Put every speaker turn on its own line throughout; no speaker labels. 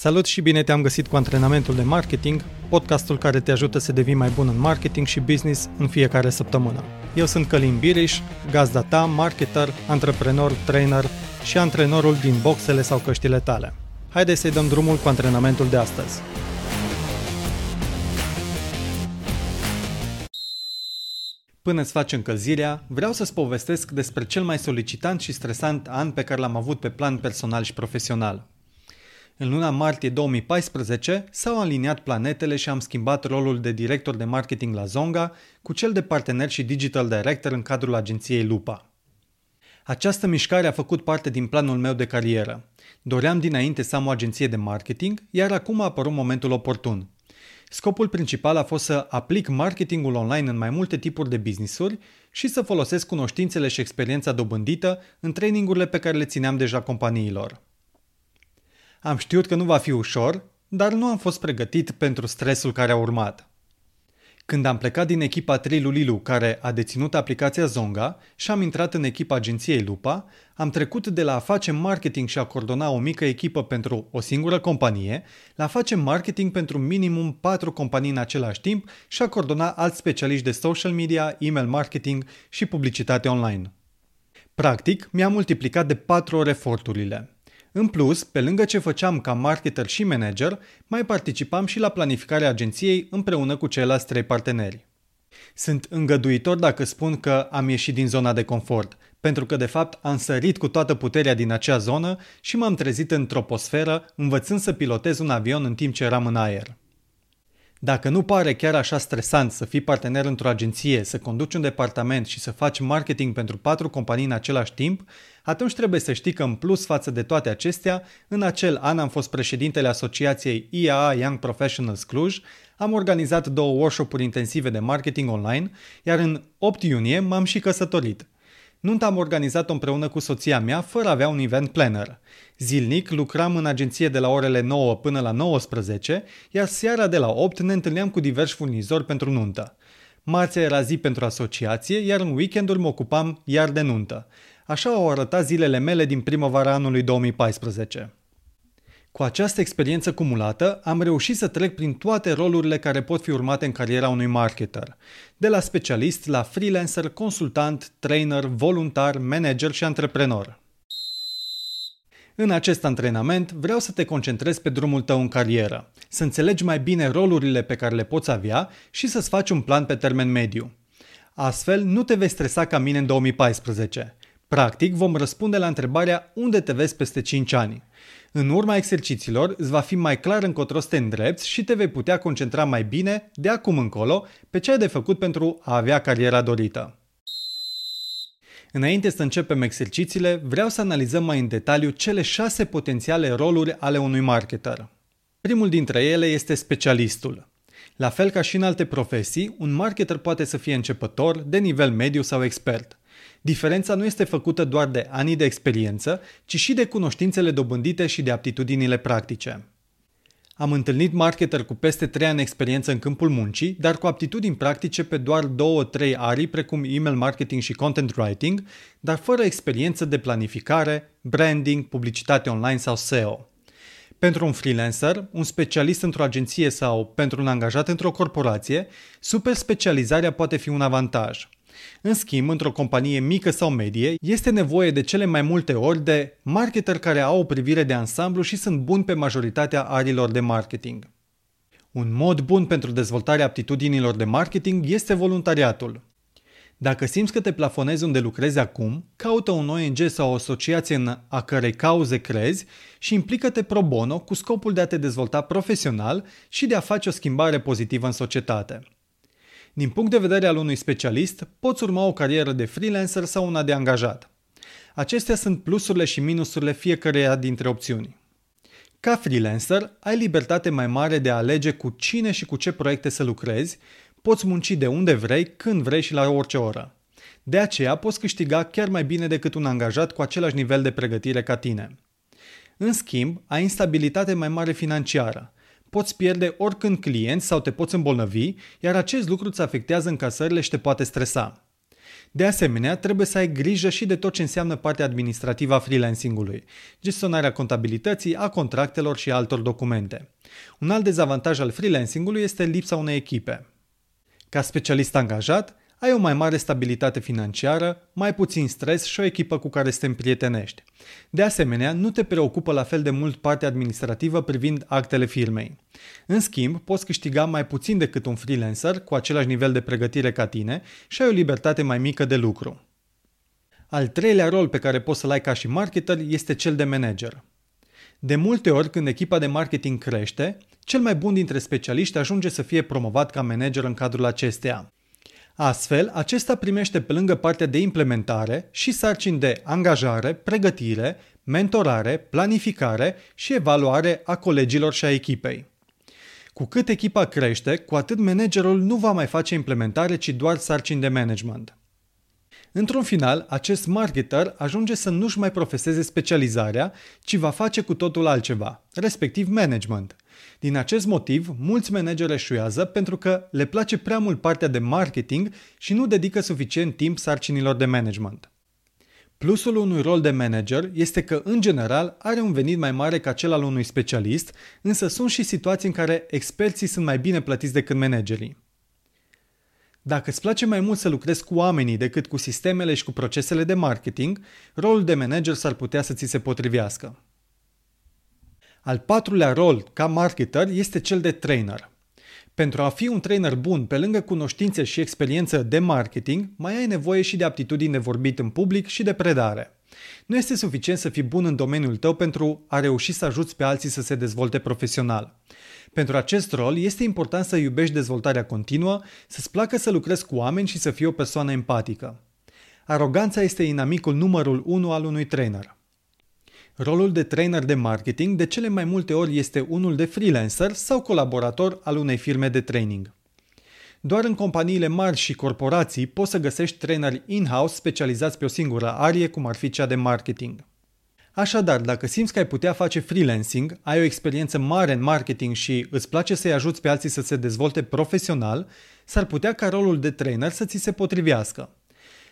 Salut și bine te-am găsit cu antrenamentul de marketing, podcastul care te ajută să devii mai bun în marketing și business în fiecare săptămână. Eu sunt Călin Biriș, gazda ta, marketer, antreprenor, trainer și antrenorul din boxele sau căștile tale. Haideți să-i dăm drumul cu antrenamentul de astăzi. Până îți faci încălzirea, vreau să-ți povestesc despre cel mai solicitant și stresant an pe care l-am avut pe plan personal și profesional. În luna martie 2014 s-au aliniat planetele și am schimbat rolul de director de marketing la Zonga cu cel de partener și digital director în cadrul agenției Lupa. Această mișcare a făcut parte din planul meu de carieră. Doream dinainte să am o agenție de marketing, iar acum a apărut momentul oportun. Scopul principal a fost să aplic marketingul online în mai multe tipuri de business-uri și să folosesc cunoștințele și experiența dobândită în trainingurile pe care le țineam deja companiilor. Am știut că nu va fi ușor, dar nu am fost pregătit pentru stresul care a urmat. Când am plecat din echipa Trilu Lilu, care a deținut aplicația Zonga, și am intrat în echipa agenției Lupa, am trecut de la a face marketing și a coordona o mică echipă pentru o singură companie, la a face marketing pentru minimum patru companii în același timp și a coordona alți specialiști de social media, email marketing și publicitate online. Practic, mi-a multiplicat de patru ori eforturile. În plus, pe lângă ce făceam ca marketer și manager, mai participam și la planificarea agenției împreună cu ceilalți trei parteneri. Sunt îngăduitor dacă spun că am ieșit din zona de confort, pentru că de fapt am sărit cu toată puterea din acea zonă și m-am trezit în troposferă învățând să pilotez un avion în timp ce eram în aer. Dacă nu pare chiar așa stresant să fii partener într-o agenție, să conduci un departament și să faci marketing pentru patru companii în același timp, atunci trebuie să știi că în plus față de toate acestea, în acel an am fost președintele asociației IAA Young Professionals Cluj, am organizat două workshop-uri intensive de marketing online, iar în 8 iunie m-am și căsătorit – Nunta am organizat-o împreună cu soția mea, fără a avea un event planner. Zilnic lucram în agenție de la orele 9 până la 19, iar seara de la 8 ne întâlneam cu diversi furnizori pentru nuntă. Marțea era zi pentru asociație, iar în weekenduri mă ocupam iar de nuntă. Așa au arătat zilele mele din primăvara anului 2014. Cu această experiență cumulată, am reușit să trec prin toate rolurile care pot fi urmate în cariera unui marketer, de la specialist la freelancer, consultant, trainer, voluntar, manager și antreprenor. În acest antrenament vreau să te concentrezi pe drumul tău în carieră, să înțelegi mai bine rolurile pe care le poți avea și să-ți faci un plan pe termen mediu. Astfel, nu te vei stresa ca mine în 2014. Practic, vom răspunde la întrebarea unde te vezi peste 5 ani. În urma exercițiilor îți va fi mai clar încotro să te îndrepți și te vei putea concentra mai bine, de acum încolo, pe ce ai de făcut pentru a avea cariera dorită. Înainte să începem exercițiile, vreau să analizăm mai în detaliu cele șase potențiale roluri ale unui marketer. Primul dintre ele este specialistul. La fel ca și în alte profesii, un marketer poate să fie începător, de nivel mediu sau expert. Diferența nu este făcută doar de ani de experiență, ci și de cunoștințele dobândite și de aptitudinile practice. Am întâlnit marketer cu peste 3 ani experiență în câmpul muncii, dar cu aptitudini practice pe doar 2-3 arii, precum email marketing și content writing, dar fără experiență de planificare, branding, publicitate online sau SEO. Pentru un freelancer, un specialist într-o agenție sau pentru un angajat într-o corporație, super specializarea poate fi un avantaj – în schimb, într-o companie mică sau medie, este nevoie de cele mai multe ori de marketeri care au o privire de ansamblu și sunt buni pe majoritatea arilor de marketing. Un mod bun pentru dezvoltarea aptitudinilor de marketing este voluntariatul. Dacă simți că te plafonezi unde lucrezi acum, caută un ONG sau o asociație în a cărei cauze crezi și implică-te pro bono cu scopul de a te dezvolta profesional și de a face o schimbare pozitivă în societate. Din punct de vedere al unui specialist, poți urma o carieră de freelancer sau una de angajat. Acestea sunt plusurile și minusurile fiecăreia dintre opțiuni. Ca freelancer, ai libertate mai mare de a alege cu cine și cu ce proiecte să lucrezi, poți munci de unde vrei, când vrei și la orice oră. De aceea poți câștiga chiar mai bine decât un angajat cu același nivel de pregătire ca tine. În schimb, ai instabilitate mai mare financiară, poți pierde oricând clienți sau te poți îmbolnăvi, iar acest lucru îți afectează încasările și te poate stresa. De asemenea, trebuie să ai grijă și de tot ce înseamnă partea administrativă a freelancingului, gestionarea contabilității, a contractelor și altor documente. Un alt dezavantaj al freelancingului este lipsa unei echipe. Ca specialist angajat, ai o mai mare stabilitate financiară, mai puțin stres și o echipă cu care să te împrietenești. De asemenea, nu te preocupă la fel de mult partea administrativă privind actele firmei. În schimb, poți câștiga mai puțin decât un freelancer cu același nivel de pregătire ca tine și ai o libertate mai mică de lucru. Al treilea rol pe care poți să-l ai ca și marketer este cel de manager. De multe ori, când echipa de marketing crește, cel mai bun dintre specialiști ajunge să fie promovat ca manager în cadrul acesteia. Astfel, acesta primește pe lângă partea de implementare și sarcini de angajare, pregătire, mentorare, planificare și evaluare a colegilor și a echipei. Cu cât echipa crește, cu atât managerul nu va mai face implementare, ci doar sarcini de management. Într-un final, acest marketer ajunge să nu-și mai profeseze specializarea, ci va face cu totul altceva, respectiv management. Din acest motiv, mulți manageri eșuează pentru că le place prea mult partea de marketing și nu dedică suficient timp sarcinilor de management. Plusul unui rol de manager este că, în general, are un venit mai mare ca cel al unui specialist, însă sunt și situații în care experții sunt mai bine plătiți decât managerii. Dacă îți place mai mult să lucrezi cu oamenii decât cu sistemele și cu procesele de marketing, rolul de manager s-ar putea să ți se potrivească. Al patrulea rol ca marketer este cel de trainer. Pentru a fi un trainer bun, pe lângă cunoștințe și experiență de marketing, mai ai nevoie și de aptitudini de vorbit în public și de predare. Nu este suficient să fii bun în domeniul tău pentru a reuși să ajuți pe alții să se dezvolte profesional. Pentru acest rol este important să iubești dezvoltarea continuă, să-ți placă să lucrezi cu oameni și să fii o persoană empatică. Aroganța este inamicul numărul 1 al unui trainer. Rolul de trainer de marketing de cele mai multe ori este unul de freelancer sau colaborator al unei firme de training. Doar în companiile mari și corporații poți să găsești traineri in-house specializați pe o singură arie, cum ar fi cea de marketing. Așadar, dacă simți că ai putea face freelancing, ai o experiență mare în marketing și îți place să-i ajuți pe alții să se dezvolte profesional, s-ar putea ca rolul de trainer să ți se potrivească.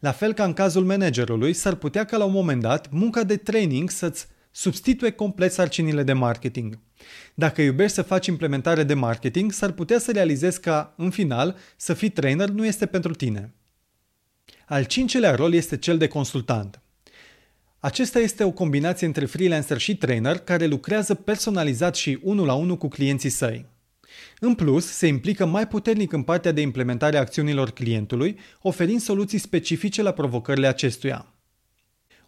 La fel ca în cazul managerului, s-ar putea ca la un moment dat munca de training să-ți substituie complet sarcinile de marketing. Dacă iubești să faci implementare de marketing, s-ar putea să realizezi că, în final, să fii trainer nu este pentru tine. Al cincelea rol este cel de consultant. Acesta este o combinație între freelancer și trainer care lucrează personalizat și unul la unul cu clienții săi. În plus, se implică mai puternic în partea de implementare a acțiunilor clientului, oferind soluții specifice la provocările acestuia.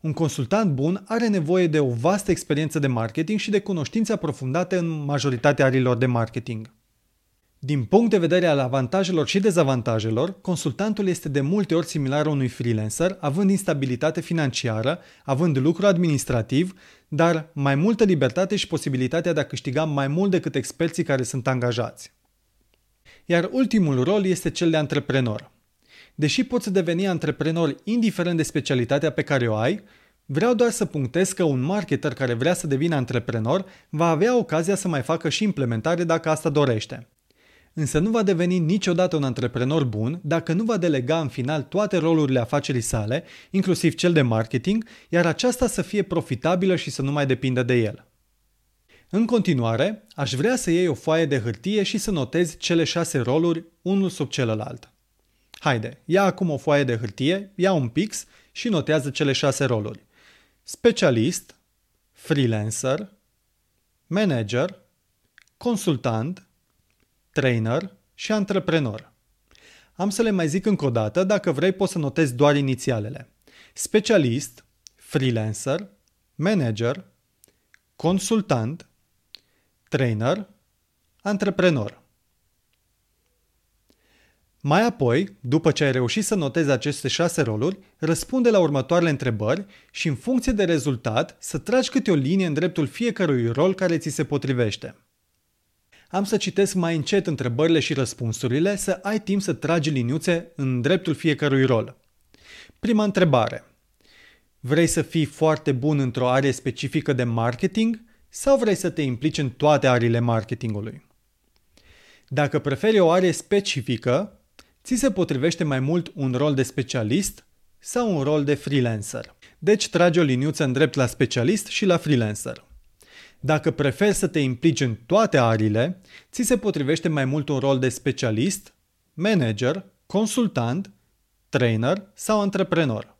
Un consultant bun are nevoie de o vastă experiență de marketing și de cunoștințe aprofundate în majoritatea arilor de marketing. Din punct de vedere al avantajelor și dezavantajelor, consultantul este de multe ori similar unui freelancer, având instabilitate financiară, având lucru administrativ, dar mai multă libertate și posibilitatea de a câștiga mai mult decât experții care sunt angajați. Iar ultimul rol este cel de antreprenor. Deși poți deveni antreprenor indiferent de specialitatea pe care o ai, vreau doar să punctez că un marketer care vrea să devină antreprenor va avea ocazia să mai facă și implementare dacă asta dorește însă nu va deveni niciodată un antreprenor bun dacă nu va delega în final toate rolurile afacerii sale, inclusiv cel de marketing, iar aceasta să fie profitabilă și să nu mai depindă de el. În continuare, aș vrea să iei o foaie de hârtie și să notezi cele șase roluri unul sub celălalt. Haide, ia acum o foaie de hârtie, ia un pix și notează cele șase roluri. Specialist, freelancer, manager, consultant, trainer și antreprenor. Am să le mai zic încă o dată, dacă vrei poți să notezi doar inițialele. Specialist, freelancer, manager, consultant, trainer, antreprenor. Mai apoi, după ce ai reușit să notezi aceste șase roluri, răspunde la următoarele întrebări și în funcție de rezultat să tragi câte o linie în dreptul fiecărui rol care ți se potrivește. Am să citesc mai încet întrebările și răspunsurile, să ai timp să tragi liniuțe în dreptul fiecărui rol. Prima întrebare. Vrei să fii foarte bun într-o arie specifică de marketing sau vrei să te implici în toate ariile marketingului? Dacă preferi o arie specifică, ți se potrivește mai mult un rol de specialist sau un rol de freelancer. Deci trage o liniuță în drept la specialist și la freelancer. Dacă preferi să te implici în toate arile, ți se potrivește mai mult un rol de specialist, manager, consultant, trainer sau antreprenor.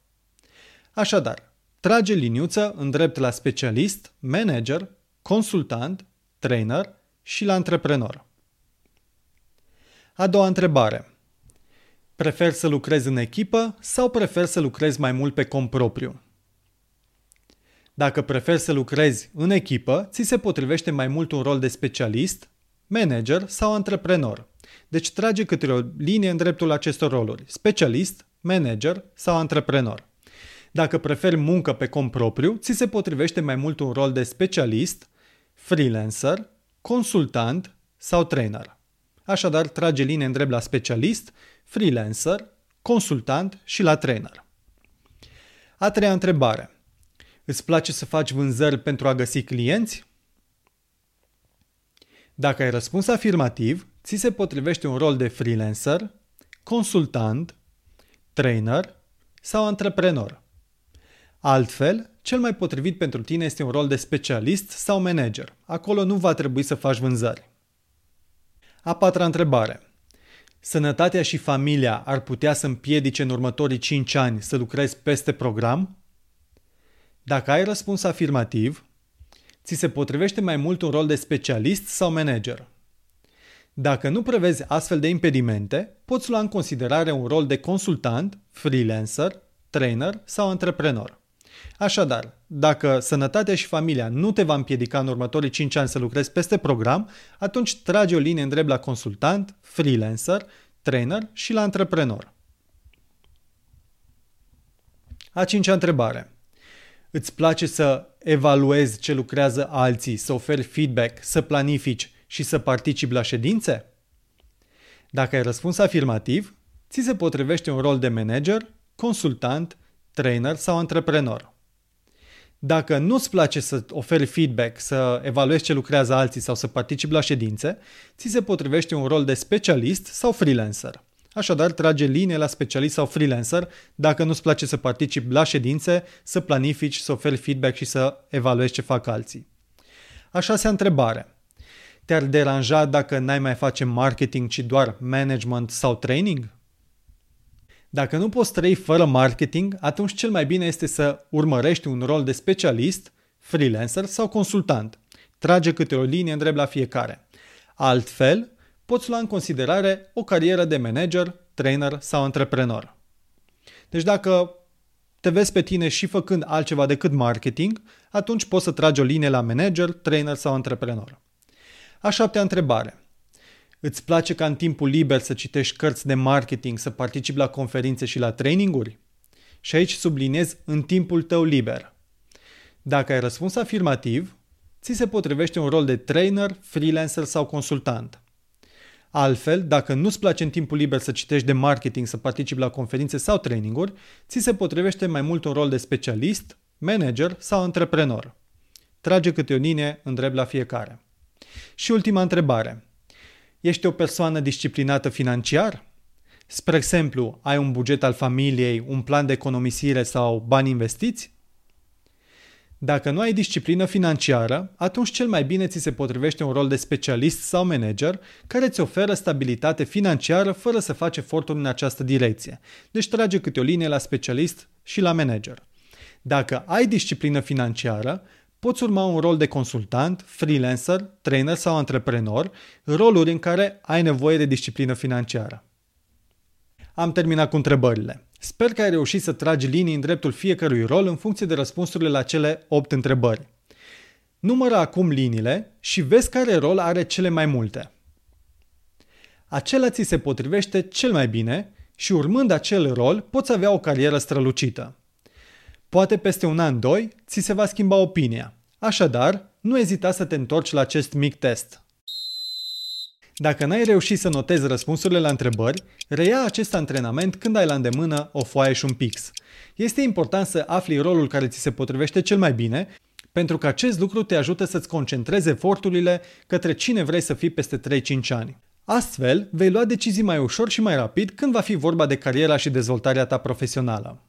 Așadar, trage liniuță în drept la specialist, manager, consultant, trainer și la antreprenor. A doua întrebare. Prefer să lucrezi în echipă sau prefer să lucrezi mai mult pe cont propriu? Dacă preferi să lucrezi în echipă, ți se potrivește mai mult un rol de specialist, manager sau antreprenor. Deci trage câte o linie în dreptul acestor roluri, specialist, manager sau antreprenor. Dacă preferi muncă pe cont propriu, ți se potrivește mai mult un rol de specialist, freelancer, consultant sau trainer. Așadar, trage linie în drept la specialist, freelancer, consultant și la trainer. A treia întrebare. Îți place să faci vânzări pentru a găsi clienți? Dacă ai răspuns afirmativ, ți se potrivește un rol de freelancer, consultant, trainer sau antreprenor. Altfel, cel mai potrivit pentru tine este un rol de specialist sau manager. Acolo nu va trebui să faci vânzări. A patra întrebare. Sănătatea și familia ar putea să împiedice în următorii 5 ani să lucrezi peste program? Dacă ai răspuns afirmativ, ți se potrivește mai mult un rol de specialist sau manager. Dacă nu prevezi astfel de impedimente, poți lua în considerare un rol de consultant, freelancer, trainer sau antreprenor. Așadar, dacă sănătatea și familia nu te va împiedica în următorii 5 ani să lucrezi peste program, atunci trage o linie în drept la consultant, freelancer, trainer și la antreprenor. A cincea întrebare. Îți place să evaluezi ce lucrează alții, să oferi feedback, să planifici și să participi la ședințe? Dacă ai răspuns afirmativ, ți se potrivește un rol de manager, consultant, trainer sau antreprenor. Dacă nu-ți place să oferi feedback, să evaluezi ce lucrează alții sau să participi la ședințe, ți se potrivește un rol de specialist sau freelancer. Așadar, trage linie la specialist sau freelancer dacă nu-ți place să participi la ședințe, să planifici, să oferi feedback și să evaluezi ce fac alții. Așa se întrebare. Te-ar deranja dacă n-ai mai face marketing, ci doar management sau training? Dacă nu poți trăi fără marketing, atunci cel mai bine este să urmărești un rol de specialist, freelancer sau consultant. Trage câte o linie în drept la fiecare. Altfel, poți lua în considerare o carieră de manager, trainer sau antreprenor. Deci dacă te vezi pe tine și făcând altceva decât marketing, atunci poți să tragi o linie la manager, trainer sau antreprenor. Aș șaptea întrebare. Îți place ca în timpul liber să citești cărți de marketing, să participi la conferințe și la traininguri? Și aici subliniez în timpul tău liber. Dacă ai răspuns afirmativ, ți se potrivește un rol de trainer, freelancer sau consultant. Altfel, dacă nu-ți place în timpul liber să citești de marketing, să participi la conferințe sau traininguri, ți se potrivește mai mult un rol de specialist, manager sau antreprenor. Trage câte o linie în drept la fiecare. Și ultima întrebare. Ești o persoană disciplinată financiar? Spre exemplu, ai un buget al familiei, un plan de economisire sau bani investiți? Dacă nu ai disciplină financiară, atunci cel mai bine ți se potrivește un rol de specialist sau manager care îți oferă stabilitate financiară fără să faci eforturi în această direcție. Deci trage câte o linie la specialist și la manager. Dacă ai disciplină financiară, poți urma un rol de consultant, freelancer, trainer sau antreprenor, roluri în care ai nevoie de disciplină financiară. Am terminat cu întrebările. Sper că ai reușit să tragi linii în dreptul fiecărui rol în funcție de răspunsurile la cele 8 întrebări. Numără acum liniile și vezi care rol are cele mai multe. Acela ți se potrivește cel mai bine și urmând acel rol poți avea o carieră strălucită. Poate peste un an, doi, ți se va schimba opinia. Așadar, nu ezita să te întorci la acest mic test. Dacă n-ai reușit să notezi răspunsurile la întrebări, reia acest antrenament când ai la îndemână o foaie și un pix. Este important să afli rolul care ți se potrivește cel mai bine, pentru că acest lucru te ajută să-ți concentrezi eforturile către cine vrei să fii peste 3-5 ani. Astfel, vei lua decizii mai ușor și mai rapid când va fi vorba de cariera și dezvoltarea ta profesională.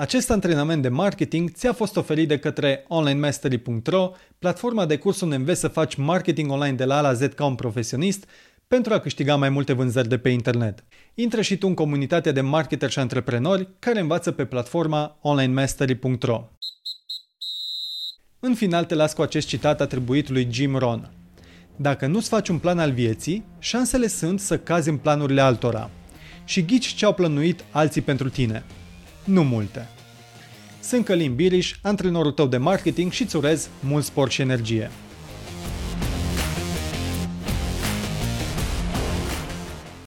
Acest antrenament de marketing ți-a fost oferit de către onlinemastery.ro, platforma de curs unde înveți să faci marketing online de la A la Z ca un profesionist pentru a câștiga mai multe vânzări de pe internet. Intră și tu în comunitatea de marketeri și antreprenori care învață pe platforma onlinemastery.ro. În final te las cu acest citat atribuit lui Jim Rohn. Dacă nu-ți faci un plan al vieții, șansele sunt să cazi în planurile altora. Și ghici ce au plănuit alții pentru tine. Nu multe. Sunt Călin Biriș, antrenorul tău de marketing și îți urez mult spor și energie.